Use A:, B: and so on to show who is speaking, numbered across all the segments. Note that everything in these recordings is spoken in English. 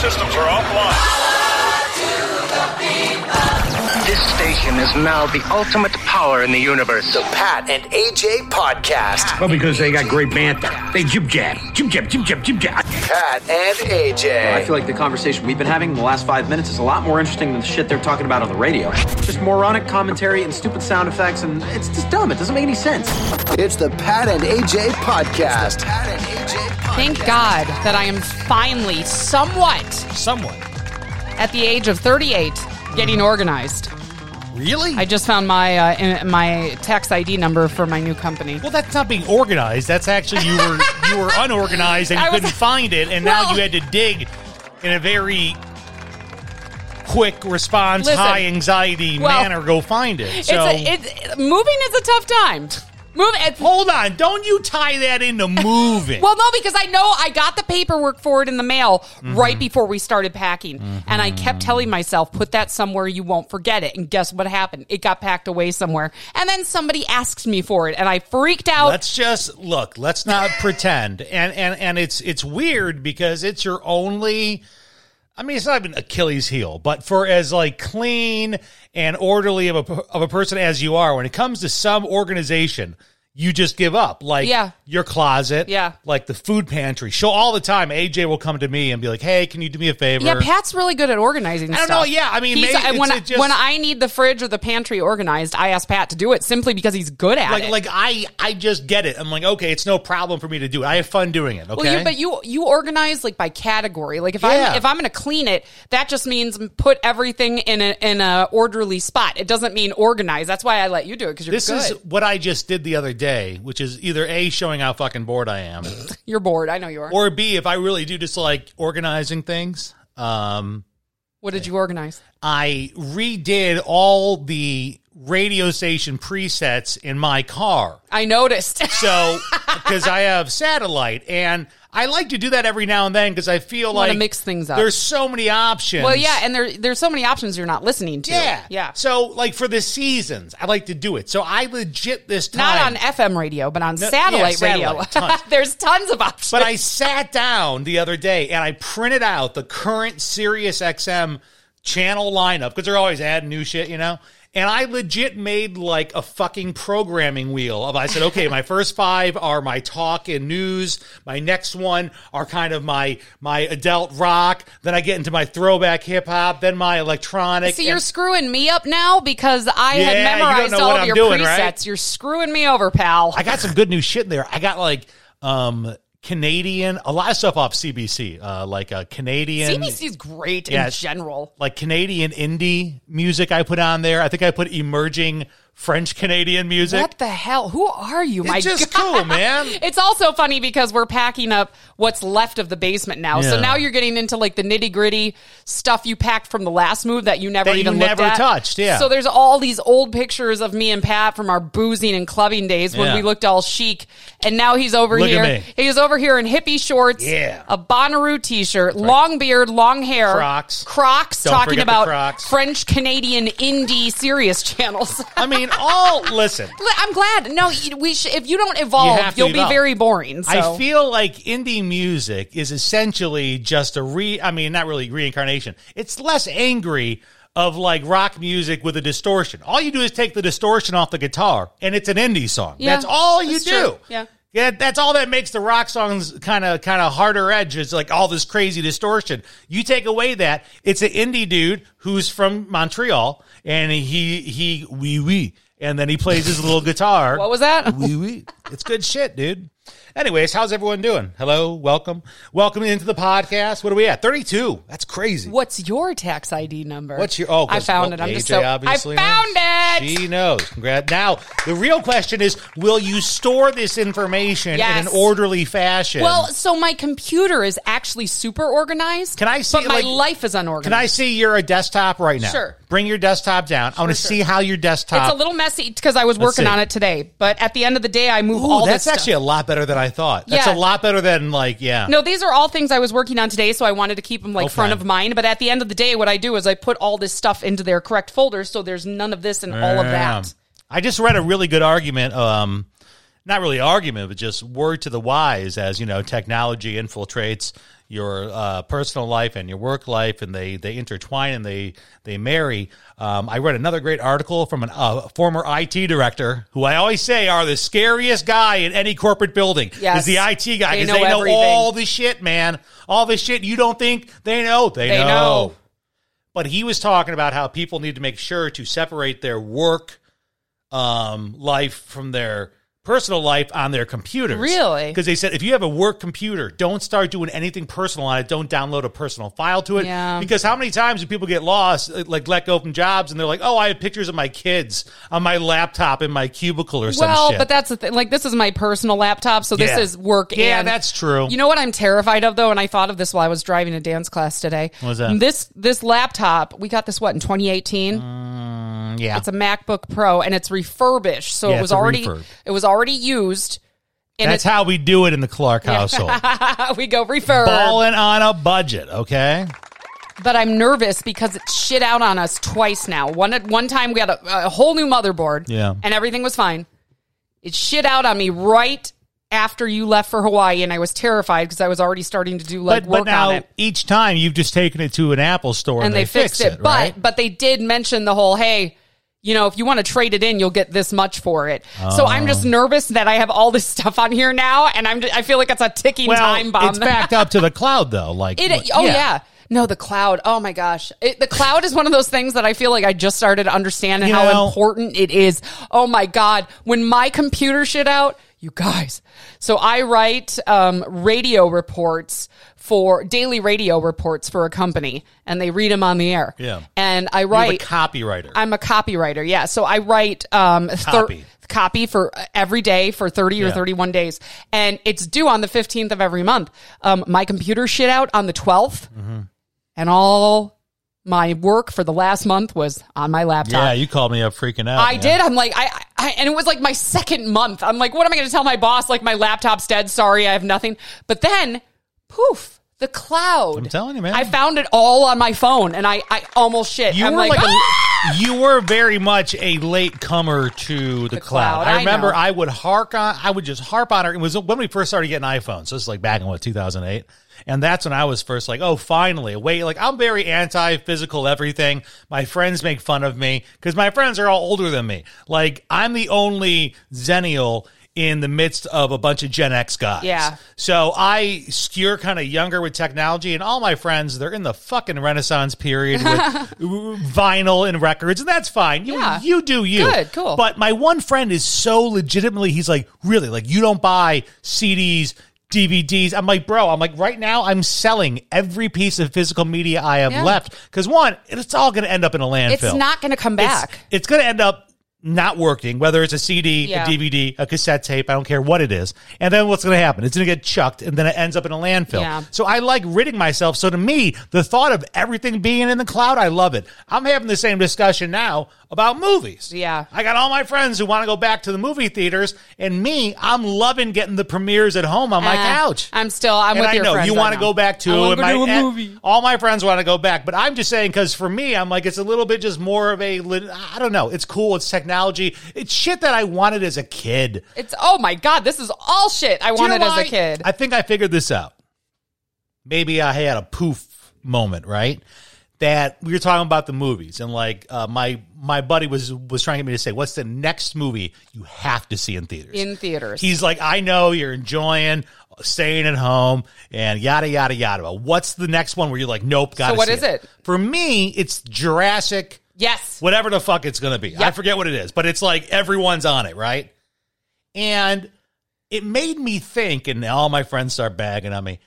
A: systems are offline.
B: Station is now the ultimate power in the universe.
C: The Pat and AJ Podcast.
D: Well, because they got great banter. They jib jab, jib jab, jib jab, jib jab.
C: Pat and AJ.
E: I feel like the conversation we've been having in the last five minutes is a lot more interesting than the shit they're talking about on the radio. Just moronic commentary and stupid sound effects, and it's just dumb. It doesn't make any sense.
C: It's the Pat and AJ Podcast. Pat and AJ Podcast.
F: Thank God that I am finally somewhat
G: Somewhat.
F: at the age of 38 getting organized.
G: Really?
F: I just found my uh, in- my tax ID number for my new company.
G: well, that's not being organized. That's actually you were you were unorganized and you
F: I was-
G: couldn't find it, and now
F: Well-
G: you had to dig in a very quick response,
F: Listen.
G: high anxiety
F: Well,
G: manner. Go find it.
F: It's
G: So
F: a, it's moving is a tough time. Move it.
G: hold on, don't you tie that into moving?
F: Well, no, because I know I got the paperwork for it in the mail
G: Mm-hmm.
F: right before we started packing. And I kept telling myself, put that somewhere you won't forget it. And guess what happened? It got packed away somewhere. And then somebody asked me for it, and I freaked out.
G: let's just look. Let's not pretend. And and and it's it's weird because it's your only. I mean, it's not even Achilles' heel, but for as like clean and orderly of a of a person as you are, when it comes to some organization, you just give up. Like
F: Yeah.
G: your closet,
F: Yeah.
G: like the food pantry. She'll all the time. AJ will come to me and be like, "Hey, can you do me a favor?"
F: yeah, Pat's really good at organizing
G: I don't
F: stuff.
G: know, yeah, I mean,
F: He's-
G: maybe uh,
F: when,
G: it's-
F: I,
G: just-
F: when I need the fridge or the pantry organized, I ask Pat to do it simply because he's good at
G: like
F: it.
G: like I I just get it. I'm like, okay, it's no problem for me to do it. I have fun doing it. Okay,
F: Well, you, but you you organize like by category. Like if
G: Yeah.
F: I'm if I'm going to clean it, that just means put everything in a in a orderly spot. It doesn't mean organize. That's why I let you do it because you're
G: This
F: good.
G: is what I just did the other day, which is either A, showing how fucking bored I am,
F: you're bored. I know you are.
G: or B, if I really do just like organizing things. Um,
F: what did you organize?
G: I redid all the radio station presets in my car.
F: I noticed.
G: So, because I have satellite, and I like to do that every now and then because I feel like
F: mix things up.
G: There's so many options.
F: well, yeah, and there there's so many options you're not listening to.
G: yeah,
F: yeah.
G: So, like for the seasons, I like to do it. So, I legit this time
F: Not on FM radio, but on
G: No,
F: satellite,
G: yeah,
F: radio.
G: satellite, tons.
F: there's tons of options.
G: But I sat down the other day and I printed out the current Sirius XM channel lineup because they're always adding new shit, you know. And I legit made like a fucking programming wheel of I said, okay, my first five are my talk and news. My next one are kind of my my adult rock. Then I get into my throwback hip hop. Then my electronic.
F: See, you're
G: and-
F: screwing me up now because I
G: Yeah,
F: had memorized all of
G: I'm
F: your
G: doing,
F: presets.
G: right?
F: You're screwing me over, pal.
G: I got some good new shit in there. I got like um Canadian, a lot of stuff off CBC, uh, like a Canadian.
F: CBC's great
G: Yeah,
F: in general.
G: like Canadian indie music I put on there. I think I put emerging French Canadian music.
F: What the hell? Who are you? My
G: It's just
F: God.
G: cool, man.
F: It's also funny because we're packing up what's left of the basement now. So now you're getting into like the nitty gritty stuff you packed from the last move that you never
G: That you
F: even looked
G: never
F: at.
G: touched, yeah.
F: So there's all these old pictures of me and Pat from our boozing and clubbing days when
G: Yeah.
F: we looked all chic. And now he's over
G: Look
F: here. He's over here in hippie shorts,
G: Yeah.
F: a Bonnaroo t-shirt, long beard, long hair,
G: Crocs.
F: Crocs.
G: Don't
F: talking about
G: Crocs.
F: French Canadian indie Sirius channels.
G: I mean, all listen.
F: I'm glad. No, we sh- if you don't evolve,
G: to
F: you will be
G: evolve.
F: very boring. So.
G: I feel like indie music is essentially just a re I mean, not really reincarnation. It's less angry of like rock music with a distortion. All you do is take the distortion off the guitar and it's an indie song.
F: Yeah,
G: that's all you
F: that's
G: do.
F: true. Yeah.
G: Yeah, that's all that makes the rock songs kind of kind of harder edge. It's like all this crazy distortion. You take away that, it's an indie dude who's from Montreal, and he he wee wee, and then he plays his little guitar.
F: What was that?
G: Wee wee. It's good shit, dude. Anyways, how's everyone doing? Hello, welcome, welcome into the podcast. What are we at? Thirty-two. That's crazy.
F: What's your tax ID number?
G: What's your? Oh,
F: I found
G: well,
F: it. I'm just
G: AJ
F: so. I found
G: knows.
F: it.
G: She knows. Congrats. Now, the real question is: Will you store this information
F: Yes.
G: in an orderly fashion?
F: Well, so my computer is actually super organized.
G: Can I see,
F: But my life is unorganized.
G: can I see you're a desktop right now?
F: Sure.
G: Bring your desktop down. I want to
F: sure.
G: see how your desktop.
F: It's a little messy because I was
G: Let's
F: working
G: see.
F: on it today. But at the end of the day, I move
G: Ooh,
F: all
G: that's actually
F: stuff.
G: a lot better than I thought. That's
F: Yeah.
G: a lot better than like yeah.
F: No, these are all things I was working on today, so I wanted to keep them like
G: Okay.
F: front of mind. But at the end of the day, what I do is I put all this stuff into their correct folders, so there's none of this and all of that.
G: I just read a really good argument. Um, not really argument, but just word to the wise as you know, technology infiltrates your uh, personal life and your work life, and they they intertwine and they they marry. Um, I read another great article from a uh, former IT director who I always say are the scariest guy in any corporate building.
F: Yes.
G: is the IT guy
F: They
G: because
F: know
G: they know all the shit, man. All the shit you don't think they know. They,
F: They
G: know.
F: know.
G: But he was talking about how people need to make sure to separate their work um, life from their personal life on their computers.
F: Really?
G: Because they said if you have a work computer, don't start doing anything personal on it. Don't download a personal file to it.
F: Yeah.
G: Because how many times do people get lost, uh, like let go from jobs, and they're like, "Oh, I have pictures of my kids on my laptop in my cubicle or some
F: Well,
G: shit."
F: but that's the thing. Like, this is my personal laptop, so this
G: Yeah.
F: is work.
G: Yeah,
F: and
G: that's true.
F: You know what I'm terrified of though, and I thought of this while I was driving to dance class today.
G: What was that?
F: This this laptop, we got this what in 2018.
G: Yeah.
F: It's a MacBook Pro, and it's refurbished, so
G: Yeah,
F: it was already
G: refurb.
F: it was already used. And
G: That's how we do it in the Clark household.
F: we go refurb.
G: Balling on a budget, okay?
F: but I'm nervous because it shit out on us twice now. One one time we got a, a whole new motherboard,
G: Yeah.
F: and everything was fine. It shit out on me right after you left for Hawaii, and I was terrified because I was already starting to do like
G: But,
F: work
G: but now
F: on it.
G: each time you've just taken it to an Apple store and,
F: and they,
G: fix
F: fixed it.
G: right?
F: But but they did mention the whole hey, you know, if you want to trade it in, you'll get this much for it. So I'm just
G: Oh.
F: nervous that I have all this stuff on here now, and I'm I feel like it's a ticking
G: well,
F: time bomb.
G: it's backed up to the cloud though. Like,
F: It, oh yeah. No, the cloud. Oh my gosh. It, the cloud is one of those things that I feel like I just started to understand and
G: You
F: how
G: know-
F: important it is. Oh my God. When my computer shit out, you guys. So I write um, radio reports for daily radio reports for a company and they read them on the air.
G: Yeah.
F: And I
G: You're
F: write.
G: copywriter.
F: I'm a copywriter. Yeah. So I write um thir-
G: Copy.
F: copy for every day for 30 or 31 days and it's due on the 15th of every month. Um my computer shit out on the 12th
G: Mm-hmm.
F: and all my work for the last month was on my laptop.
G: yeah, you called me up freaking out.
F: I
G: man.
F: did. I'm like, I, I, and it was like my second month. I'm like, what am I going to tell my boss? Like, my laptop's dead. Sorry, I have nothing. But then, poof, the cloud.
G: I'm telling you, man.
F: I found it all on my phone, and I, I almost shit.
G: You
F: I'm
G: were like,
F: "Ah!"
G: a, you were very much a late comer to the, cloud.
F: cloud,
G: I
F: I
G: remember
F: know.
G: I would hark on, I would just harp on her. It was when we first started getting iPhones. So this is like back in what 2008, and that's when I was first like, oh, finally, wait, like I'm very anti physical everything. My friends make fun of me because my friends are all older than me. Like I'm the only Zennial in the midst of a bunch of Gen X guys.
F: Yeah.
G: So I skewer kind of younger with technology, and all my friends, they're in the fucking Renaissance period with vinyl and records, and that's fine. You,
F: Yeah.
G: you do you.
F: Good, cool.
G: But my one friend is so legitimately, he's like, really, like, you don't buy CDs, DVDs. I'm like, bro, I'm like, right now, I'm selling every piece of physical media I have
F: Yeah.
G: left. Because one, it's all going to end up in a landfill.
F: It's not going to come
G: It's-
F: back.
G: It's, going to end up not working, whether it's a CD,
F: Yeah.
G: a DVD, a cassette tape, I don't care what it is. And then what's going to happen? It's going to get chucked and then it ends up in a landfill.
F: Yeah.
G: So I like ridding myself. So to me, the thought of everything being in the cloud, I love it. I'm having the same discussion now about movies.
F: Yeah.
G: I got all my friends who want to go back to the movie theaters, and me, I'm loving getting the premieres at home on my
F: Uh,
G: couch.
F: I'm still. I'm
G: and
F: with
G: I
F: your
G: know
F: friends
G: you want to go back
F: I
G: too.
F: wanna go
G: my-
F: to a movie.
G: All my friends want to go back, but I'm just saying because for me, I'm like it's a little bit just more of a, I don't know. It's cool. It's technology. It's shit that I wanted as a kid.
F: It's oh my god, this is all shit I
G: Do you
F: wanted
G: know
F: as a kid.
G: I think I figured this out. Maybe I had a poof moment, right? That we were talking about the movies, and like uh, my my buddy was was trying to get me to say, "What's the next movie you have to see in theaters?"
F: in theaters.
G: He's like, I know you're enjoying staying at home and yada yada yada. But what's the next one where you're like, nope, got
F: So what is it?
G: For me, it's Jurassic,
F: yes.
G: whatever the fuck it's gonna be. I forget what it is, but it's like everyone's on it, right? And it made me think, and all my friends start bagging on me,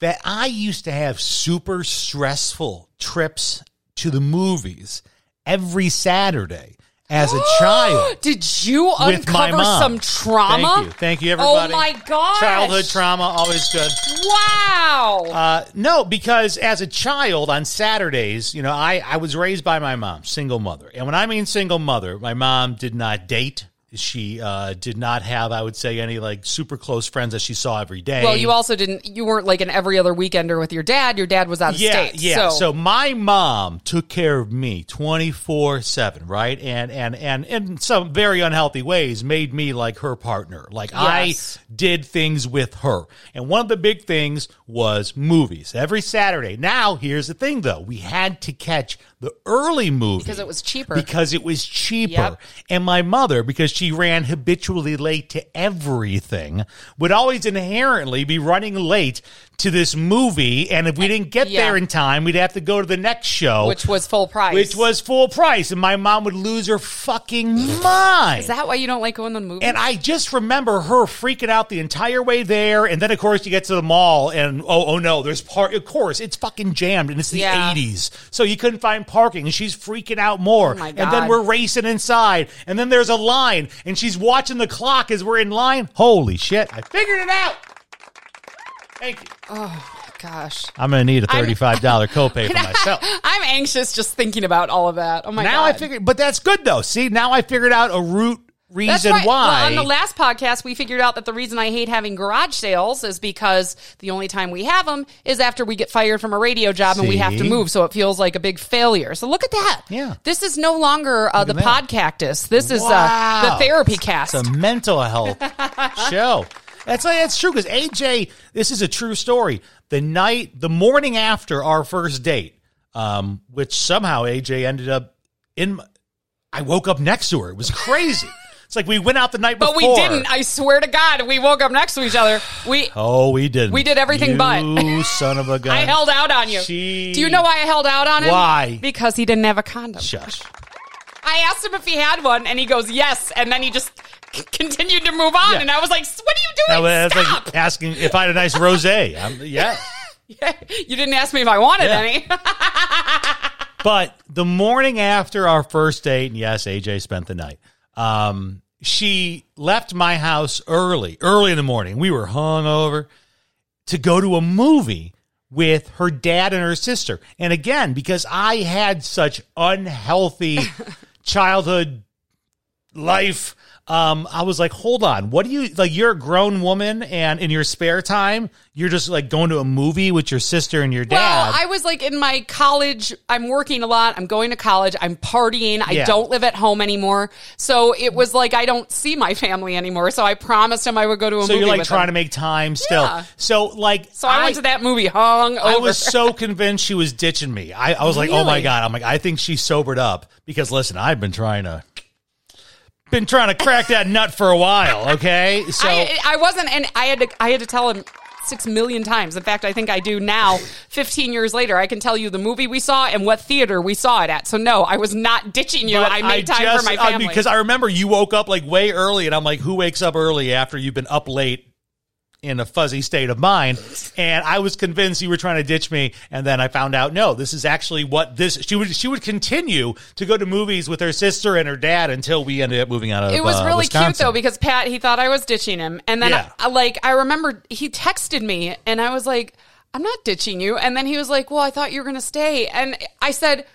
G: that I used to have super stressful trips to the movies every Saturday as a child.
F: Did you
G: with my
F: uncover
G: mom.
F: some trauma?
G: Thank you. Thank you, everybody.
F: Oh my gosh.
G: Childhood trauma, always good.
F: Wow.
G: Uh, no, because as a child on Saturdays, you know, I, I was raised by my mom, single mother. And when I mean single mother, my mom did not date she uh, did not have, I would say, any like super close friends that she saw every day.
F: Well, you also didn't. You weren't like an every other weekender with your dad. Your dad was out of
G: yeah,
F: state.
G: yeah.
F: So,
G: So. my mom took care of me twenty four seven, right? And and and in some very unhealthy ways, made me like her partner. Like
F: Yes.
G: I did things with her, and one of the big things was movies every Saturday. Now, here's the thing, though: we had to catch the early movie
F: Because it was cheaper.
G: Because it was cheaper,
F: Yep.
G: and my mother, because she ran habitually late to everything, would always inherently be running late to this movie. And if we didn't get
F: Yeah.
G: there in time, we'd have to go to the next show,
F: which was full price.
G: which was full price. And my mom would lose her fucking mind.
F: Is that why you don't like going to the movie?
G: and I just remember her freaking out the entire way there, and then of course you get to the mall, and oh, oh no, there's part. Of course, it's fucking jammed, and it's the
F: Yeah.
G: '80s, so you couldn't find parking, and she's freaking out more.
F: Oh
G: And then we're racing inside, and then there's a line, and she's watching the clock as we're in line. Holy shit! I figured it out. Thank you.
F: Oh gosh,
G: I'm gonna need a thirty-five dollar copay for myself.
F: I'm anxious just thinking about all of that. Oh my god.
G: now
F: god!
G: I figured, but that's good though. See, now I figured out a root reason
F: That's right.
G: why.
F: Well, on the last podcast, we figured out that the reason I hate having garage sales is because the only time we have them is after we get fired from a radio job and we have to move. So it feels like a big failure. So look at that.
G: Yeah.
F: This is no longer uh, the
G: at that.
F: podcactus. This is uh, the therapy cast.
G: It's a mental health show. That's that's true because AJ, this is a true story. The night, the morning after our first date, um, which somehow AJ ended up in. I woke up next to her. It was crazy. It's like we went out the night
F: but
G: before.
F: But we didn't. I swear to God, we woke up next to each other. We.
G: oh, we didn't.
F: We did everything
G: you
F: but.
G: son of a gun.
F: I held out on you.
G: She-
F: Do you know why I held out on him?
G: Why?
F: Because he didn't have a condom.
G: Shush.
F: I asked him if he had one, and he goes yes, and then he just c- continued to move on,
G: Yeah.
F: and I was like, "What are you
G: That
F: doing?
G: was-
F: Stop!"
G: like asking if I had a nice rosé. I'm- Yeah.
F: you didn't ask me if I wanted
G: Yeah.
F: any.
G: But the morning after our first date, and yes, AJ spent the night. Um, she left my house early, early in the morning. We were hungover to go to a movie with her dad and her sister. And again, because I had such unhealthy childhood life, um, I was like, hold on, what do you like? You're a grown woman, and in your spare time, you're just like going to a movie with your sister and your dad.
F: well, I was like in my college. I'm working a lot. I'm going to college. I'm partying. I
G: Yeah.
F: don't live at home anymore. So it was like I don't see my family anymore. So I promised him I would go to a movie.
G: so
F: movie.
G: you're like
F: with
G: trying
F: him.
G: to make time still.
F: Yeah.
G: So like,
F: So I, went to that movie hung over.
G: I was so convinced she was ditching me. I, I was like, oh my
F: Really?
G: god. I'm like, I think she sobered up because listen, I've been trying to, been trying to crack that nut for a while. Okay, so
F: I, I wasn't, and I had to. I had to tell him six million times. In fact, I think I do now. Fifteen years later, I can tell you the movie we saw and what theater we saw it at. So no, I was not ditching you.
G: but
F: I made time
G: just-
F: for my family.
G: because I remember you woke up like way early, and I'm like, who wakes up early after you've been up late? In a fuzzy state of mind, and I was convinced you were trying to ditch me, and then I found out no, this is actually what this. She would she would continue to go to movies with her sister and her dad until we ended up moving out of.
F: It was
G: uh,
F: really cute though because Pat he thought I was ditching him, and then
G: Yeah.
F: I, like I remember he texted me, and I was like, "I'm not ditching you," and then he was like, "Well, I thought you were going to stay," and I said.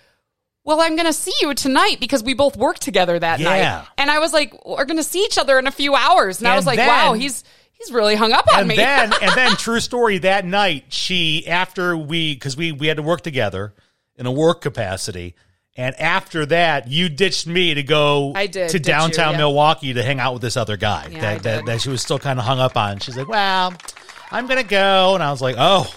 F: Well, I'm going to see you tonight because we both worked together that
G: Yeah.
F: night. And I was like, we're going to see each other in a few hours. And, I was like, wow, he's he's really hung up on
G: and
F: me.
G: then and then true story that night she after we because we we had to work together in a work capacity and after that you ditched me to go
F: I did
G: to
F: ditch you,
G: downtown
F: yeah.
G: Milwaukee to hang out with this other guy
F: Yeah,
G: that, that that she was still kind of hung up on she's like well I'm gonna go and I was like oh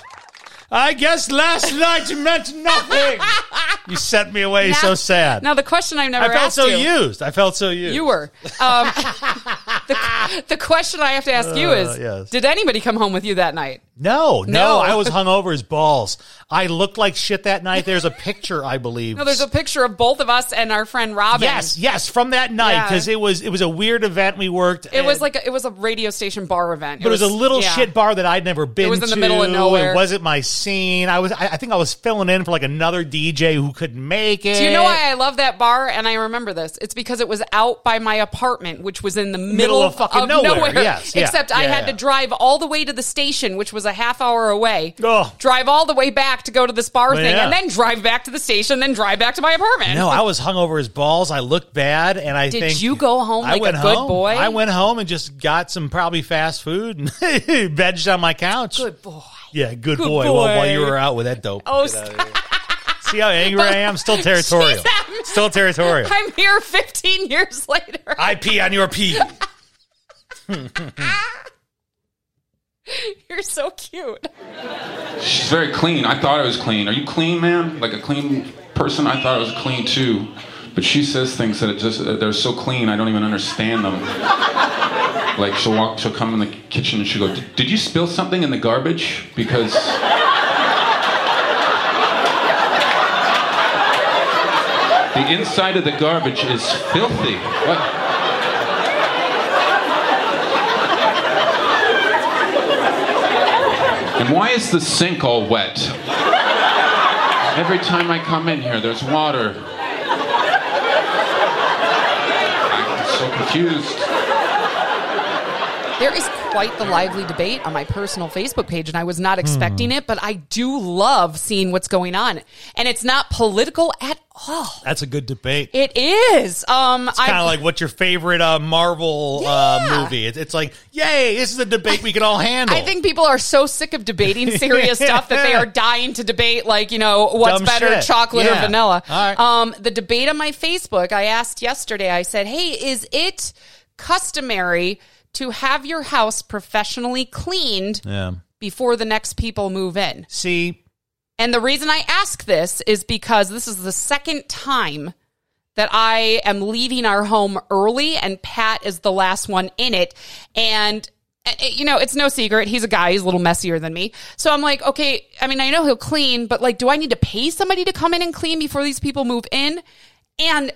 G: I guess last night meant nothing you sent me away so sad
F: Now the question I've never asked you
G: I felt
F: asked
G: so
F: you.
G: used I felt so used
F: You were. Um, the, the question I have to ask you is:
G: Uh, yes.
F: Did anybody come home with you that night?
G: No, no,
F: No.
G: I was hungover as balls. I looked like shit that night. There's a picture, I believe.
F: No, there's a picture of both of us and our friend Robin.
G: yes, yes, from that night
F: Yeah.
G: because it was it was a weird event we worked.
F: It was like a, it was a radio station bar event.
G: but it was, a little
F: yeah.
G: shit bar that I'd never been. To.
F: It was in the middle of nowhere.
G: It wasn't my scene. I was. I, I think I was filling in for like another DJ who couldn't make it.
F: Do you know why I love that bar? And I remember this. It's because it was out by my apartment, which was in the middle,
G: of fucking nowhere. Yes, yeah.
F: Except I had
G: yeah.
F: to drive all the way to the station, which was a half hour away.
G: Oh.
F: Drive all the way back to go to this bar
G: Well,
F: thing,
G: yeah.
F: and then drive back to the station, then drive back to my apartment.
G: No, I was hung over his balls. I looked bad, and I
F: Did
G: think
F: you go home
G: I
F: like a
G: went
F: good
G: home.
F: boy?
G: I went home and just got some probably fast food and vegged on my couch.
F: Good boy.
G: Yeah, good,
F: Good
G: boy. Well, while you were out with that dope.
F: Oh,
G: Get out of here. see how angry I am? Still territorial. Still territorial.
F: I'm here 15 years later.
G: I pee on your pee.
F: You're so cute.
A: She's very clean. I thought I was clean. Are you clean, man? Like a clean person? I thought I was clean too. But she says things that just they're so clean I don't even understand them. Like she'll walk, she'll come in the kitchen and she'll go, "Did- "Did you spill something in the garbage?" Because the inside of the garbage is filthy. What? And why is the sink all wet? Every time I come in here, there's water. I'm so confused.
F: There is quite the lively debate on my personal Facebook page, and I was
G: Hmm.
F: not expecting it, but I do love seeing what's going on. And it's not political at all.
G: That's a good debate.
F: It is. Um,
G: It's kind of like what's your favorite uh, Marvel uh, movie? It's, it's like, yay, this is a debate we can all handle.
F: I think people are so sick of debating serious stuff that they are dying to debate, like, you know, what's
G: Dumb
F: better,
G: shit.
F: chocolate or vanilla.
G: All right.
F: Um, the debate on my Facebook, I asked yesterday, I said, hey, is it customary to have your house professionally cleaned
G: yeah.
F: before the next people move in?
G: See,
F: And the reason I ask this is because this is the second time that I am leaving our home early and Pat is the last one in it. And uh, you know, it's no secret. He's a guy. He's a little messier than me. So I'm like, okay, I mean, I know he'll clean, but like, do I need to pay somebody to come in and clean before these people move in? And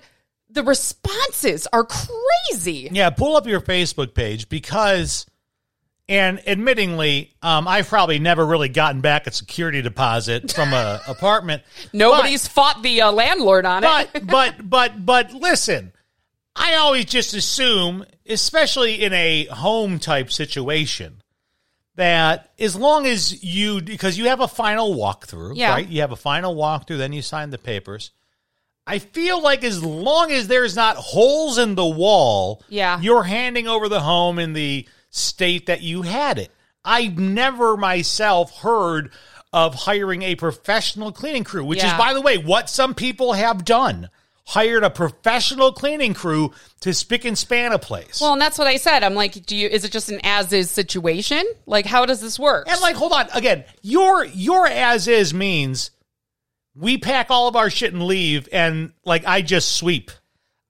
F: the responses are crazy.
G: yeah, pull up your Facebook page because, and admittingly, um, I've probably never really gotten back a security deposit from a apartment.
F: Nobody's fought the uh, landlord on it.
G: but but but but listen i always just assume especially in a home type situation that as long as you because you have a final walkthrough
F: Yeah.
G: right you have a final walkthrough then you sign the papers i feel like as long as there's not holes in the wall
F: Yeah.
G: you're handing over the home in the state that you had it i've never myself heard of hiring a professional cleaning crew which is by the way what some people have done hired a professional cleaning crew to spick and span a place
F: Well, and that's what I said. I'm like, do you? Is it just an as is situation? Like, how does this work?
G: and like hold on again your your as is means we pack all of our shit and leave and like i just sweep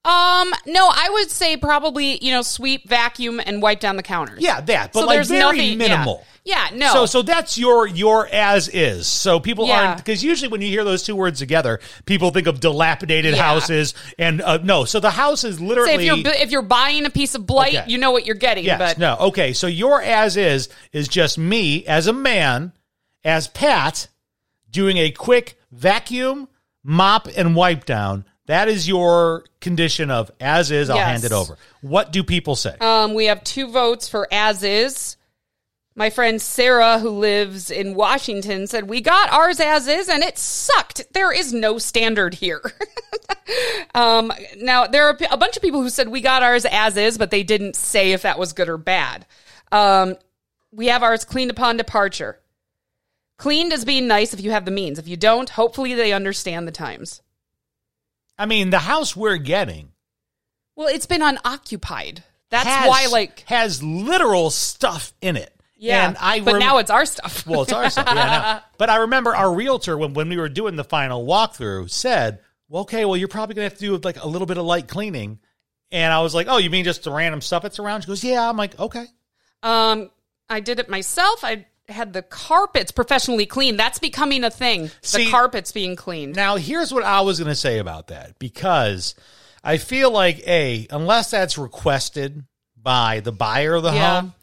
F: um, no, I would say probably you know sweep, vacuum, and wipe down the counters.
G: yeah that but
F: So
G: like
F: there's
G: very
F: nothing-
G: minimal
F: Yeah, no.
G: So, so that's your your as is. So people
F: Yeah.
G: aren't because usually when you hear those two words together, people think of dilapidated
F: Yeah.
G: houses and uh, no. So the house is literally
F: if you're if you're buying a piece of blight,
G: Okay.
F: you know what you're getting.
G: Yes.
F: but
G: no. Okay. So your as is is just me as a man, as Pat, doing a quick vacuum, mop, and wipe down. That is your condition of as is. I'll
F: Yes.
G: hand it over. What do people say?
F: um, we have two votes for as is. My friend Sarah, who lives in Washington, said we got ours as is, and it sucked. There is no standard here. um, now there are a bunch of people who said we got ours as is, but they didn't say if that was good or bad. Um, we have ours cleaned upon departure. Cleaned as being nice if you have the means. If you don't, hopefully they understand the times.
G: I mean, the house we're getting
F: Well, it's been unoccupied. That's
G: has,
F: why, like,
G: has literal stuff in it.
F: yeah.
G: And I
F: but
G: rem-
F: now it's our stuff.
G: Well, it's our stuff. Yeah. But I remember our realtor when, when we were doing the final walkthrough said, "Well, okay, well, you're probably gonna have to do like a little bit of light cleaning." And I was like, "Oh, you mean just the random stuff that's around?" She goes, "Yeah." I'm like, "Okay."
F: Um, I did it myself. I had the carpets professionally cleaned. That's becoming a thing.
G: See-
F: the carpets being cleaned.
G: Now, here's what I was gonna say about that because I feel like a unless that's requested by the buyer of the
F: Yeah.
G: home,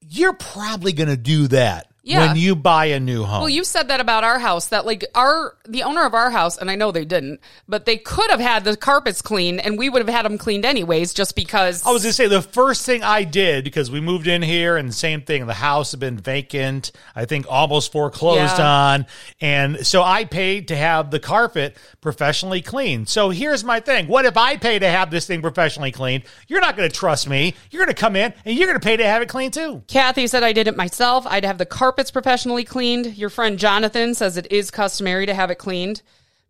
G: you're probably gonna do that
F: Yeah.
G: when you buy a new home.
F: Well, you said that about our house that like our the owner of our house, and I know they didn't, but they could have had the carpets cleaned, and we would have had them cleaned anyways, just because.
G: I was gonna say the first thing I did because we moved in here and same thing. The house had been vacant. I think almost foreclosed
F: Yeah.
G: on, and so I paid to have the carpet professionally cleaned. So here's my thing: What if I pay to have this thing professionally cleaned? You're not going to trust me. You're going to come in and you're going to pay to have it cleaned too.
F: Kathy said I did it myself. I'd have the carpets professionally cleaned. Your friend Jonathan says it is customary to have it cleaned.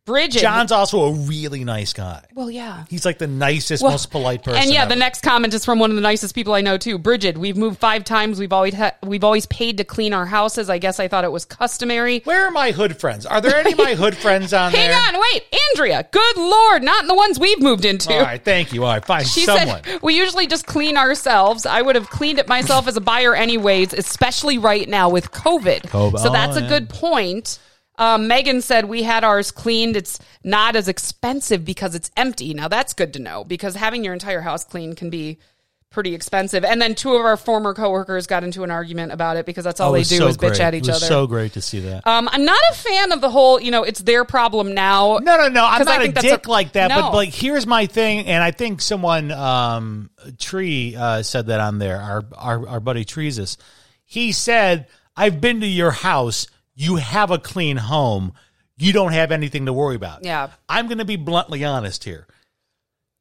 F: Bridget.
G: John's also a really nice guy.
F: Well, yeah.
G: He's like the nicest,
F: Well,
G: most polite person.
F: And yeah, the next comment is from one of the nicest people I know too. Bridget, we've moved five times. We've always ha- we've always paid to clean our houses. I guess I thought it was customary.
G: Where are my hood friends? Are there any of my hood friends on
F: Hang
G: there?
F: on, wait, Andrea. Good lord, not in the ones we've moved into.
G: All right, thank you. All right, fine.
F: She
G: Someone.
F: said we usually just clean ourselves. I would have cleaned it myself as a buyer anyways, especially right now with COVID.
G: COVID.
F: So that's
G: Oh,
F: a
G: yeah.
F: good point. Um, Megan said we had ours cleaned. It's not as expensive because it's empty. Now that's good to know because having your entire house cleaned can be pretty expensive. And then two of our former coworkers got into an argument about it because that's all
G: Oh,
F: they do
G: so
F: is bitch at each other.
G: So great to see that.
F: um, I'm not a fan of the whole, you know, it's their problem now.
G: No, no, no. I'm not a dick
F: a-
G: like that.
F: No.
G: But like, here's my thing, and I think someone, um, Tree, uh, said that on there. Our our, our buddy Treesus. He said, "I've been to your house. You have a clean home. You don't have anything to worry about."
F: Yeah.
G: I'm going to be bluntly honest here.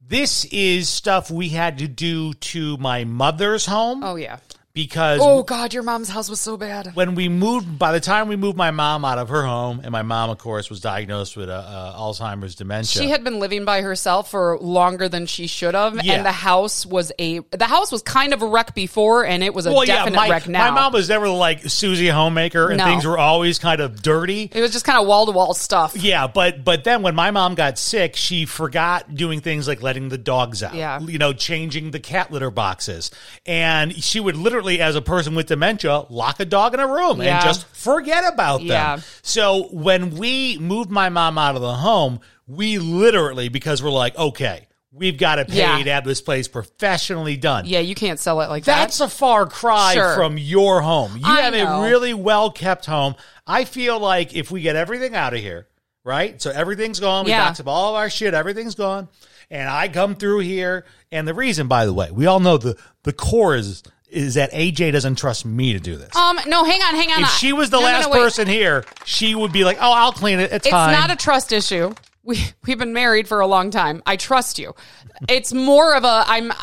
G: This is stuff we had to do to my mother's home
F: Oh yeah.
G: Because
F: Oh god, your mom's house was so bad.
G: when we moved, by the time we moved my mom out of her home, and my mom, of course, was diagnosed with uh, uh, Alzheimer's dementia.
F: She had been living by herself for longer than she should have,
G: Yeah.
F: and the house was a the house was kind of a wreck before, and it was a
G: well, yeah,
F: definite
G: my,
F: wreck now.
G: my mom was never like Susie homemaker, and
F: No.
G: things were always kind of dirty.
F: it was just kind of wall to wall stuff.
G: Yeah, but but then when my mom got sick, she forgot doing things like letting the dogs out.
F: Yeah.
G: You know, changing the cat litter boxes. And she would literally, as a person with dementia, lock a dog in a room
F: Yeah.
G: and just forget about them.
F: Yeah.
G: So when we moved my mom out of the home, we literally, because we're like, okay, we've got to pay
F: Yeah.
G: to have this place professionally done.
F: Yeah, you can't sell it like
G: That's
F: that.
G: That's a far cry
F: Sure.
G: from your home. You
F: I
G: have
F: know.
G: a really well kept home. I feel like if we get everything out of here, right? So everything's gone. We
F: Yeah.
G: box up all of our shit. Everything's gone. And I come through here. And the reason, by the way, we all know the, the core is, is that AJ doesn't trust me to do this.
F: um, no, hang on, hang on.
G: if she was the
F: No, no, no,
G: last person here, she would be like, oh, I'll clean it. It's,
F: it's
G: fine.
F: not a trust issue. We we've been married for a long time. I trust you. It's more of a I'm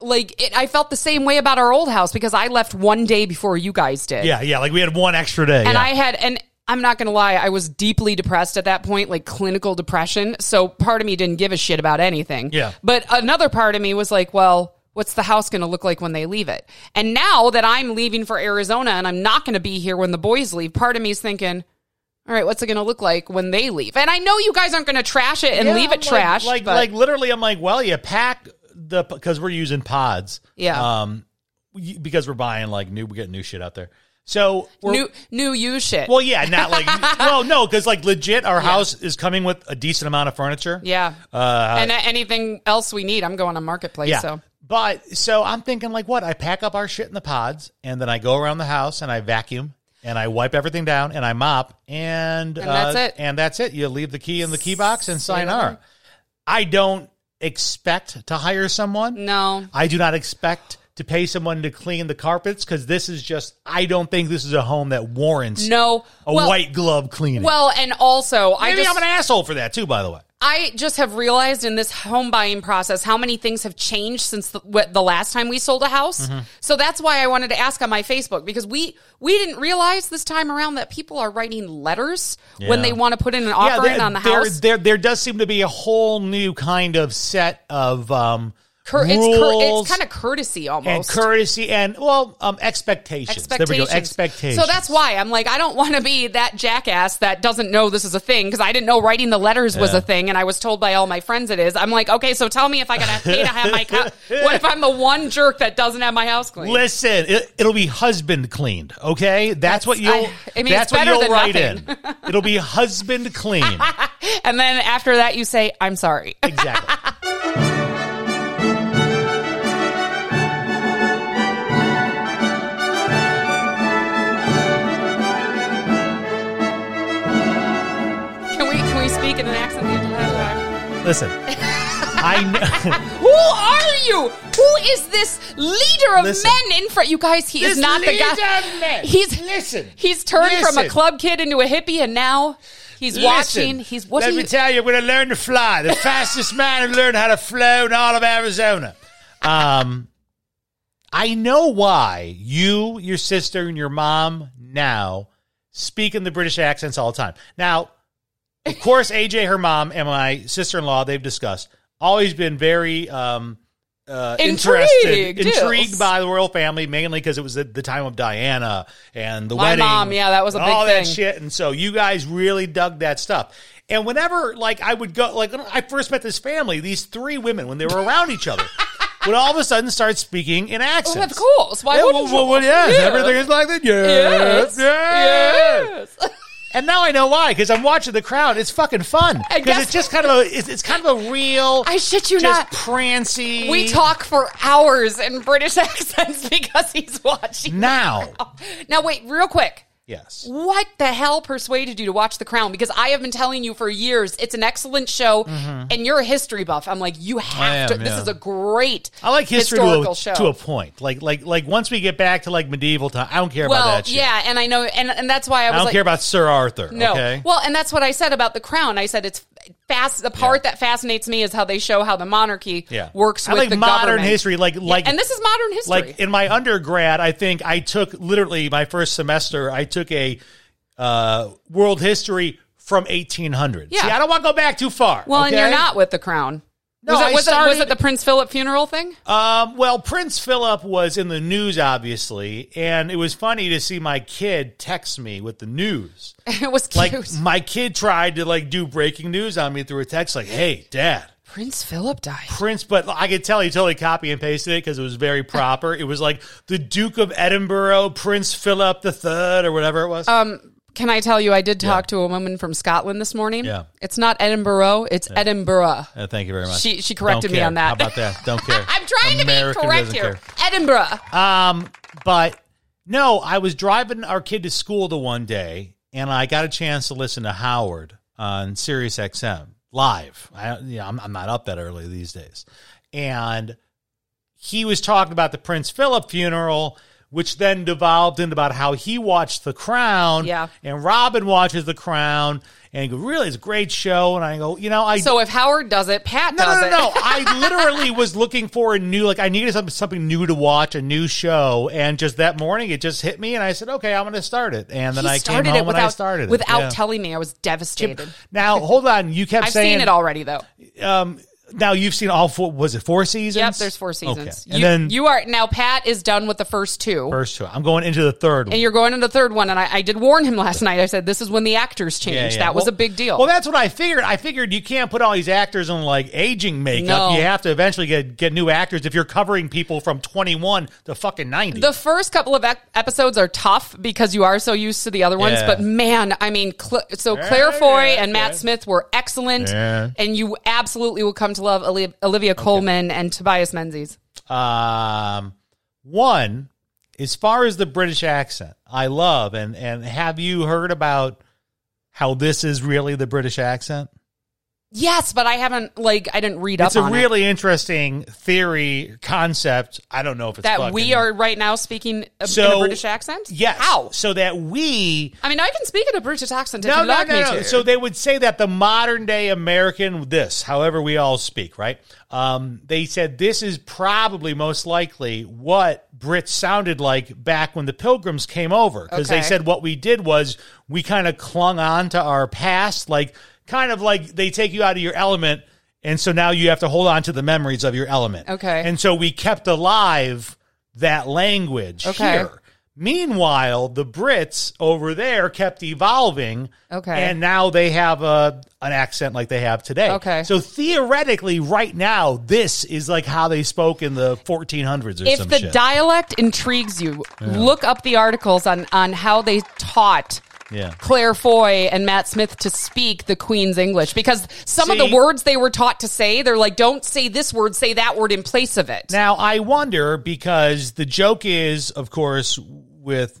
F: like it, I felt the same way about our old house because I left one day before you guys did.
G: yeah, yeah. Like we had one extra day.
F: And
G: yeah.
F: I had, and I'm not going to lie, I was deeply depressed at that point, like clinical depression. So part of me didn't give a shit about anything.
G: Yeah.
F: But another part of me was like, well, what's the house going to look like when they leave it? And now that I'm leaving for Arizona and I'm not going to be here when the boys leave, part of me is thinking, all right, what's it going to look like when they leave? And I know you guys aren't going to trash it and
G: Yeah,
F: leave it
G: like-
F: trashed.
G: Like,
F: but
G: like literally, I'm like, well, you pack the because we're using pods.
F: Yeah.
G: Um, because we're buying like new, we get new shit out there. So
F: new, new you shit.
G: well, yeah, not like well, no, because like legit, our house is coming with a decent amount of furniture.
F: yeah.
G: Uh,
F: and anything else we need, I'm going on Marketplace.
G: yeah.
F: So.
G: But so I'm thinking like, what? I pack up our shit in the pods, and then I go around the house and I vacuum. And I wipe everything down and I mop and
F: And that's
G: uh,
F: it.
G: And that's it. You leave the key in the key box and sign. R. I don't expect to hire someone.
F: No.
G: I do not expect to pay someone to clean the carpets because this is just. I don't think this is a home that warrants
F: No.
G: a
F: Well-
G: white glove cleaning.
F: Well, and also, I
G: maybe
F: just,
G: I'm an asshole for that too. By the way,
F: I just have realized in this home buying process how many things have changed since the, wh- the last time we sold a house.
G: Mm-hmm.
F: So that's why I wanted to ask on my Facebook because we we didn't realize this time around that people are writing letters when they want to put in an offer in
G: there,
F: on the
G: there,
F: house.
G: There, there does seem to be a whole new kind of set of um,
F: Cur- it's, cur- it's kind of courtesy almost.
G: and courtesy and well um, expectations. There we go.
F: Expectations.
G: Expectations.
F: So that's why I'm like, I don't want to be that jackass that doesn't know this is a thing because I didn't know writing the letters was
G: Yeah.
F: a thing, and I was told by all my friends it is. I'm like, okay, so tell me if I gotta pay to have my. Co- what if I'm the one jerk that doesn't have my house cleaned?
G: Listen, it, it'll be husband cleaned. Okay, that's, what you'll.
F: I- I mean,
G: that's what
F: better
G: you'll
F: than
G: write
F: nothing.
G: in. It'll be husband clean.
F: And then after that, you say, I'm sorry.
G: exactly. Listen, I know.
F: Who are you? Who is this leader of
G: Listen.
F: men in front? You guys, he is
G: This
F: not the
G: leader
F: guy.
G: of men.
F: He's
G: Listen.
F: He's turned from a
G: Listen.
F: club kid into a hippie, and now he's watching. He's what
G: Let
F: do
G: me
F: you?
G: tell you, I'm going to learn to fly. The fastest man who learned how to flow in all of Arizona. Um, I know why you, your sister, and your mom now speak in the British accents all the time. Now, of course, AJ, her mom, and my sister-in-law, they've discussed, always been very um, uh, interested,
F: Intrigued,
G: intrigued by the royal family, mainly because it was the, the time of Diana and the wedding.
F: My
G: wedding.
F: mom, yeah, that was a big
G: all that shit. And so you guys really dug that stuff. And whenever, like, I would go, like, when I first met this family, these three women, when they were around each other, would all of a sudden start speaking in accents.
F: Well, of course. Why
G: Yeah,
F: wouldn't
G: well,
F: you?
G: well, well, yes,
F: Yeah.
G: everything is like that. Yes,
F: Yes.
G: yes.
F: Yes.
G: And now I know why, because I'm watching the Crown. It's fucking fun. Because it's just kind of a, it's, it's kind of a real,
F: I shit you
G: just
F: not.
G: prancy.
F: We talk for hours in British accents because he's watching.
G: now.
F: Now, wait, real quick.
G: Yes.
F: What the hell persuaded you to watch The Crown? Because I have been telling you for years it's an excellent show, mm-hmm. and you're a history buff. I'm like, you have
G: am,
F: to. This is a great
G: I like history to
F: historical
G: a,
F: show.
G: to a point. Like, like, like once we get back to like medieval time, I don't care about that shit.
F: yeah, and I know, and and that's why I
G: I
F: was
G: don't
F: like,
G: care about Sir Arthur.
F: no.
G: Okay.
F: Well, and that's what I said about The Crown. I said it's fast. The part that fascinates me is how they show how the monarchy
G: yeah.
F: works
G: I
F: with
G: like
F: the
G: modern
F: government.
G: history. Like, like,
F: and this is modern history.
G: like in my undergrad, I think I took literally my first semester. I took a uh, world history from 1800.
F: Yeah.
G: See, I don't want to go back too far.
F: well, and you're not with The Crown.
G: No,
F: was was, it, was it the Prince Philip funeral thing?
G: Um, well, Prince Philip was in the news, obviously, and it was funny to see my kid text me with the news.
F: it was
G: Like my kid tried to like do breaking news on me through a text, like, "Hey, Dad,
F: Prince Philip died.
G: Prince," but I could tell he totally copy and pasted it because it was very proper. it was like the Duke of Edinburgh, Prince Philip the Third, or whatever it was.
F: Um, Can I tell you, I did talk to a woman from Scotland this morning.
G: Yeah.
F: It's not Edinburgh, it's Edinburgh.
G: Uh, thank you very much.
F: She- she corrected me on that.
G: How about that? Don't care.
F: I'm trying to be correct here.
G: care.
F: Edinburgh.
G: Um, but no, I was driving our kid to school the one day, and I got a chance to listen to Howard on Sirius XM live. I, you know, I'm, I'm not up that early these days, and he was talking about the Prince Philip funeral. Which then devolved into about how he watched The Crown,
F: Yeah.
G: and Robin watches The Crown, and he goes, "Really, it's a great show." And I go, "You know, I
F: So if Howard does it, Pat
G: no,
F: does
G: no, no,
F: it.
G: no. I literally was looking for a new, like, I needed something, something new to watch, a new show, and just that morning it just hit me, and I said, "Okay, I'm going to start it." And then
F: he
G: I came
F: started
G: home
F: it without,
G: and I started it
F: without
G: Yeah.
F: telling me. I was devastated.
G: Now, hold on. You kept
F: I've
G: saying
F: seen it already, though.
G: Um, now you've seen all four. Was it four seasons?
F: Yep, there's four seasons.
G: Okay,
F: You,
G: and then
F: you are now. Pat is done with the first two,
G: first two. I'm going into the third one.
F: and you're going into the third one. And I, I did warn him last night. I said this is when the actors change.
G: Yeah, yeah.
F: That was a big deal.
G: Well, that's what I figured. I figured you can't put all these actors on like aging makeup.
F: No.
G: You have to eventually get get new actors if you're covering people from 21 to fucking 90.
F: The first couple of ep- episodes are tough because you are so used to the other ones.
G: Yeah.
F: But man, I mean, Cl- so Claire Foy and Matt. Smith were excellent, and you absolutely will come to love Oli- Olivia Colman and Tobias Menzies.
G: Um, one, as far as the British accent, I love and and have you heard about how this is really the British accent?
F: Yes, but I haven't like I didn't read up
G: It's a
F: on it.
G: really interesting theory concept. I don't know if it's
F: that we are right now speaking a, in
G: So-
F: a British accent.
G: yes.
F: how?
G: So that we
F: I mean, I can speak in a British accent if
G: no,
F: you
G: no,
F: like
G: no,
F: me to.
G: So they would say that the modern day American, this, however we all speak, right? Um, they said this is probably most likely what Brits sounded like back when the Pilgrims came over, because they said what we did was we kind of clung on to our past, like kind of like they take you out of your element. And so now you have to hold on to the memories of your element.
F: Okay.
G: And so we kept alive that language
F: Okay.
G: here. Meanwhile, the Brits over there kept evolving.
F: Okay.
G: And now they have a an accent like they have today.
F: Okay.
G: So theoretically, right now, this is like how they spoke in the 1400s or
F: if the
G: shit.
F: dialect intrigues you, look up the articles on on how they taught
G: Yeah.
F: Claire Foy and Matt Smith to speak the Queen's English because some of the words they were taught to say, they're like, don't say this word, say that word in place of it.
G: Now, I wonder because the joke is, of course, with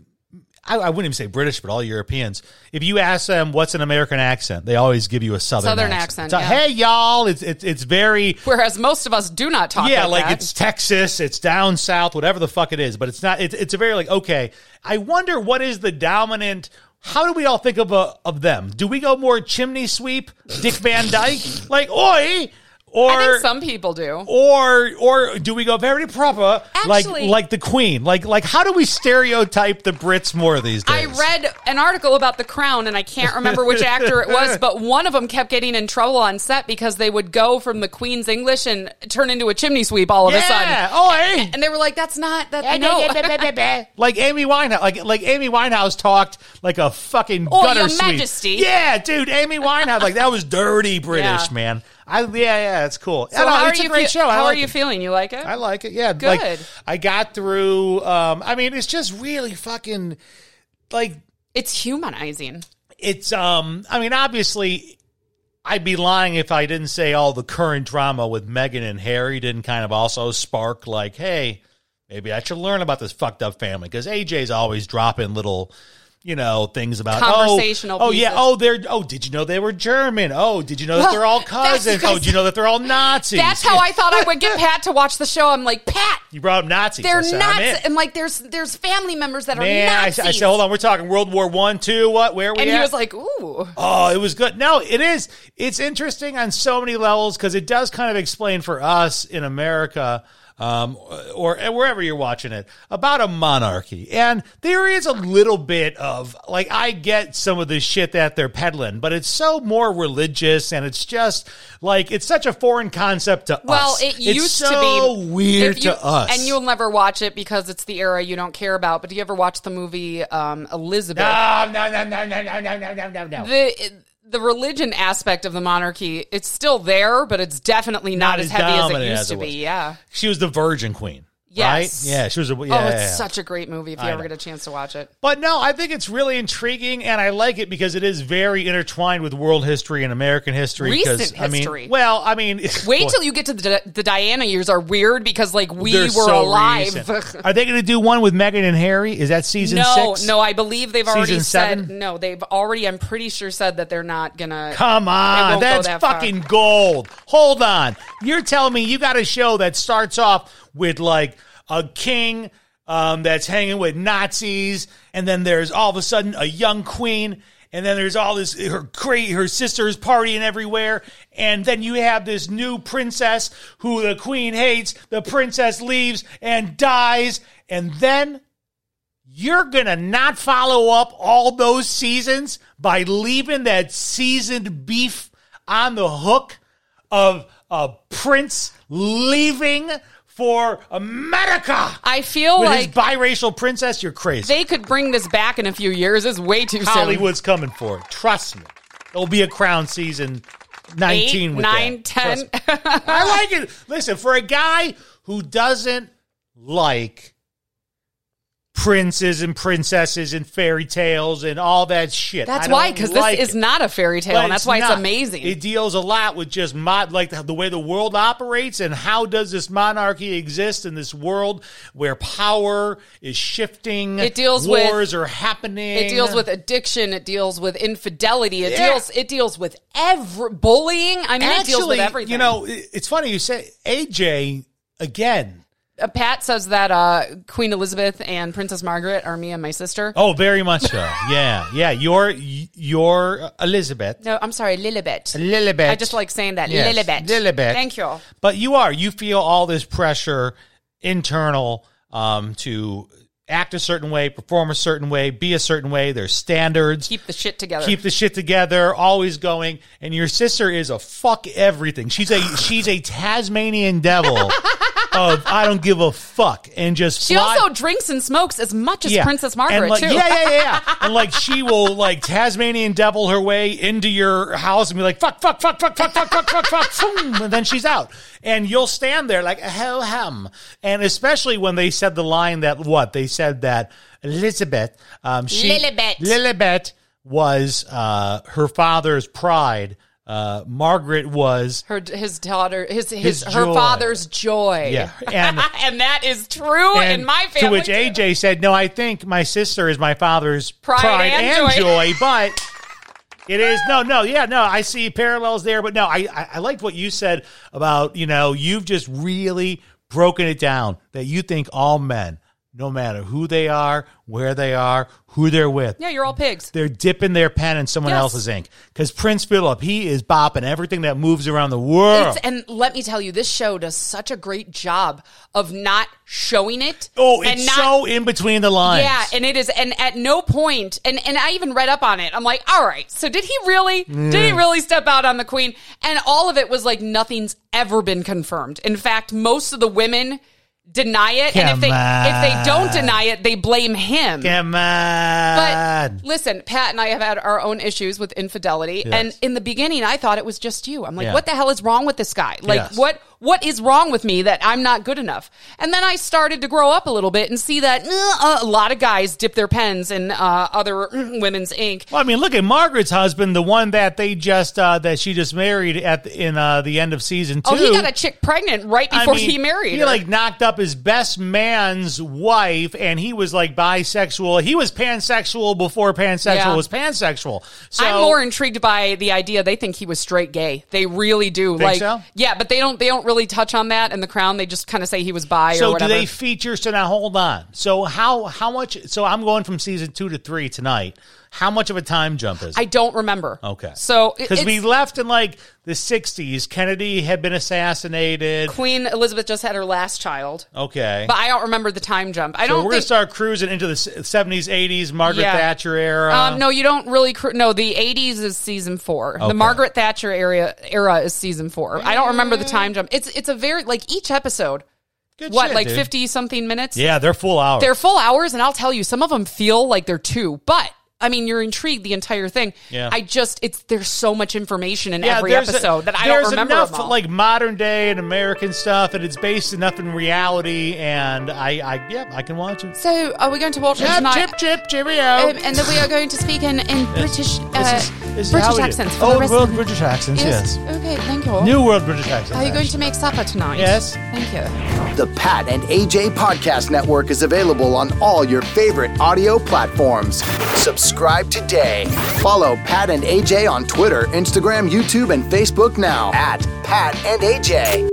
G: I, I wouldn't even say British, but all Europeans. If you ask them what's an American accent, they always give you a southern
F: Southern
G: accent.
F: accent,
G: So,
F: yeah.
G: Hey y'all, it's it's it's very
F: Whereas most of us do not talk.
G: yeah,
F: like,
G: like it's Texas, it's down south, whatever the fuck it is. But it's not. It's it's a very like okay. I wonder what is the dominant. How do we all think of uh, of them? Do we go more chimney sweep, Dick Van Dyke, like oi, or
F: I think some people do.
G: or or do we go very proper,
F: Actually-
G: like like the Queen? Like like how do we stereotype the Brits more these days?
F: I read an article about The Crown, and I can't remember which actor it was, but one of them kept getting in trouble on set because they would go from the Queen's English and turn into a chimney sweep all of a
G: yeah,
F: sudden.
G: oi.
F: And they were like, "That's not that." No,
G: like Amy Winehouse, like like Amy Winehouse talked like a fucking
F: Oh,
G: gutter
F: Your
G: sweep.
F: Majesty.
G: Yeah, dude, Amy Winehouse, like that was dirty British,
F: Yeah.
G: man. I yeah, yeah, it's cool.
F: so
G: know,
F: how
G: it's
F: are
G: a
F: you?
G: great
F: feel-
G: show.
F: How
G: like
F: are you
G: it.
F: feeling? You like it?
G: I like it. Yeah,
F: Good.
G: Like, I got through. Um, I mean, it's just really fucking like
F: it's humanizing.
G: it's. Um, I mean, obviously, I'd be lying if I didn't say all the current drama with Meghan and Harry didn't kind of also spark like, hey, maybe I should learn about this fucked up family because AJ's always dropping little. You know things about oh,
F: Conversational
G: Oh, oh yeah. Oh, they're. Oh, did you know they were German? Oh, did you know that they're all cousins? Oh, did you know that they're all Nazis?
F: That's how I thought I would get Pat to watch the show. I'm like, Pat,
G: You brought up Nazis.
F: they're
G: said, I'm
F: and like, there's there's family members that are
G: Man, I, I said, hold on, we're talking World War One, two, what? Where we
F: and
G: at?
F: he was like, "Ooh."
G: oh, it was good. No, it is. It's interesting on so many levels because it does kind of explain for us in America. Um, or wherever you're watching it about a monarchy. And there is a little bit of like, I get some of the shit that they're peddling, but it's so more religious and it's just like, it's such a foreign concept to
F: Well,
G: us.
F: Well,
G: it
F: used
G: so
F: to be
G: weird
F: you-
G: to us.
F: and you'll never watch it because it's the era you don't care about. But do you ever watch the movie um, Elizabeth?
G: no, no, no, no, no, no, no, no, no, no, no.
F: The the religion aspect of the monarchy, it's still there, but it's definitely not,
G: Not
F: as
G: as
F: heavy as it used
G: as
F: to be. Yeah.
G: She was the Virgin Queen.
F: Yes.
G: Right? Yeah, she was a. Yeah,
F: oh, it's
G: yeah.
F: such a great movie if you
G: I
F: ever
G: know.
F: get a chance to watch it.
G: But no, I think it's really intriguing, and I like it because it is very intertwined with world history and American history.
F: Recent
G: I mean,
F: history.
G: well, I mean,
F: Wait
G: boy,
F: till you get to the, the Diana years are weird because like we
G: they're
F: were
G: so
F: alive.
G: Are they going to do one with Meghan and Harry? Is that season
F: no,
G: six?
F: no, I believe they've already
G: Season
F: said no. They've already, I'm pretty sure, said that they're not gonna.
G: Come on, that's
F: that
G: fucking gold. Hold on. You're telling me you got a show that starts off with like a king um, that's hanging with Nazis, and then there's all of a sudden a young queen, and then there's all this her great her sisters partying everywhere, and then you have this new princess who the queen hates. The princess leaves and dies, and then you're gonna not follow up all those seasons by leaving that seasoned beef on the hook of a prince leaving for America
F: I feel
G: with
F: like
G: his biracial princess. You're crazy.
F: they could bring this back in a few years. It's way too soon.
G: Hollywood's coming for it. Trust me. There'll be a Crown season 19
F: Eight,
G: with
F: nine,
G: that.
F: ten.
G: I like it. Listen, for a guy who doesn't like princes and princesses and fairy tales and all that shit.
F: That's why, because
G: like
F: this is not a fairy tale,
G: But
F: and that's why it's amazing.
G: It deals a lot with just mod, like the, the way the world operates and how does this monarchy exist in this world where power is shifting.
F: It deals with-
G: wars are happening.
F: It deals with addiction. It deals with infidelity. It
G: Yeah.
F: deals. It deals with every bullying. I mean, it deals with
G: Actually,
F: everything.
G: You know, it's funny you say AJ again.
F: Uh, Pat says that uh, Queen Elizabeth and Princess Margaret are me and my sister.
G: Oh, very much so. yeah, yeah. You're you're Elizabeth.
F: No, I'm sorry, Lilibet.
G: Lilibet.
F: I just like saying that.
G: Yes,
F: Lilibet.
G: Lilibet.
F: Thank you.
G: But you are. You feel all this pressure internal um, to act a certain way, perform a certain way, be a certain way. There's standards.
F: Keep the shit together.
G: Keep the shit together, always going. And your sister is a fuck everything. She's a she's a Tasmanian devil of I don't give a fuck and just
F: she
G: fly-
F: also drinks and smokes as much as Princess Margaret
G: and like,
F: too.
G: Yeah, yeah, yeah, yeah. and like she will like Tasmanian devil her way into your house and be like fuck, fuck, fuck, fuck, fuck, fuck, fuck, fuck, fuck, boom, and then she's out. And you'll stand there like hell hum. And especially when they said the line that what they said that Elizabeth, um, she
F: Lilibet.
G: Lilibet was uh, her father's pride. Uh, Margaret was
F: Her, his daughter, his, his,
G: His
F: her
G: joy.
F: father's joy.
G: Yeah, and-
F: and that is true
G: and
F: in my family.
G: to which
F: too.
G: AJ said, "No, I think my sister is my father's
F: Pride
G: pride,
F: and
G: and,
F: joy."
G: joy. but it is no, no, yeah, no. I see parallels there, but no, I, I I liked what you said about you know you've just really broken it down that you think all men, no matter who they are, where they are, who they're with,
F: Yeah, you're all pigs.
G: they're dipping their pen in someone
F: Yes.
G: else's ink. Because Prince Philip, he is bopping everything that moves around the world.
F: It's, and let me tell you, this show does such a great job of not showing it.
G: oh,
F: and
G: it's
F: not-
G: so in between the lines.
F: Yeah, and it is, and at no point, and and I even read up on it. I'm like, all right, so did he really? Did he really step out on the queen? And all of it was like nothing's ever been confirmed. In fact, most of the women deny it, and if they
G: Come
F: if they don't deny it, they blame him.
G: Come
F: But listen, Pat and I have had our own issues with infidelity,
G: Yes.
F: and in the beginning, I thought it was just you. I'm like,
G: Yeah.
F: what the hell is wrong with this guy? Like,
G: Yes.
F: what what is wrong with me that I'm not good enough? And then I started to grow up a little bit and see that uh, a lot of guys dip their pens in uh, other mm, women's ink.
G: Well, I mean, look at Margaret's husband, the one that they just uh, that she just married at the, in uh, the end of season two.
F: Oh, he got a chick pregnant right
G: I
F: before
G: mean,
F: he married
G: He
F: her.
G: like knocked up his best man's wife, and he was like bisexual. He was pansexual before pansexual
F: Yeah.
G: was pansexual. So
F: I'm more intrigued by the idea they think he was straight gay. They really do.
G: Think
F: like,
G: so?
F: yeah, but they don't. They don't really touch on that in the Crown. They just kind of say he was or
G: So do they feature? So now hold on. So how how much? So I'm going from season two to three tonight. How much of a time jump is? it?
F: I don't remember.
G: Okay.
F: So
G: because we left in like the 60s, Kennedy had been assassinated.
F: Queen Elizabeth just had her last child,
G: Okay.
F: but I don't remember the time jump. I
G: so
F: don't
G: we're going to start cruising into the 70s, 80s, Margaret
F: Yeah.
G: Thatcher era.
F: um, no, you don't really. Cr- no, the '80s is season four.
G: Okay.
F: The Margaret Thatcher area era is season four. I don't remember the time jump. It's it's a very like each episode.
G: Good
F: what
G: shit,
F: like fifty something minutes?
G: Yeah, they're full hours.
F: they're full hours, and I'll tell you, some of them feel like they're two, but. I mean, you're intrigued the entire thing.
G: Yeah.
F: I just, it's there's so much information in
G: yeah,
F: every
G: there's a-
F: episode that I don't remember
G: enough
F: them all.
G: like modern day and American stuff, and it's based enough in reality. And I, I, yeah, I can watch it.
F: so, are we going to watch it tonight?
G: chip, chip, cheerio.
F: Um, and then we are going to speak in, in British uh,
G: This is- this is
F: British
G: how we do.
F: accents for the
G: Old
F: rest
G: world
F: of
G: British accents, yes.
F: Okay, thank you.
G: New world British accents.
F: Are you going to make supper tonight?
G: Yes.
F: Thank you.
C: The Pat and AJ Podcast Network is available on all your favorite audio platforms. Subscribe today. Follow Pat and AJ on Twitter, Instagram, YouTube, and Facebook now at Pat and AJ.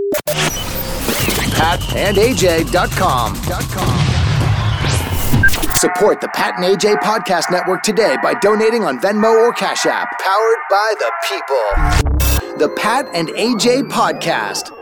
C: PatandAJ.com. Support the Pat and AJ Podcast Network today by donating on Venmo or Cash App. Powered by the people. The Pat and AJ Podcast.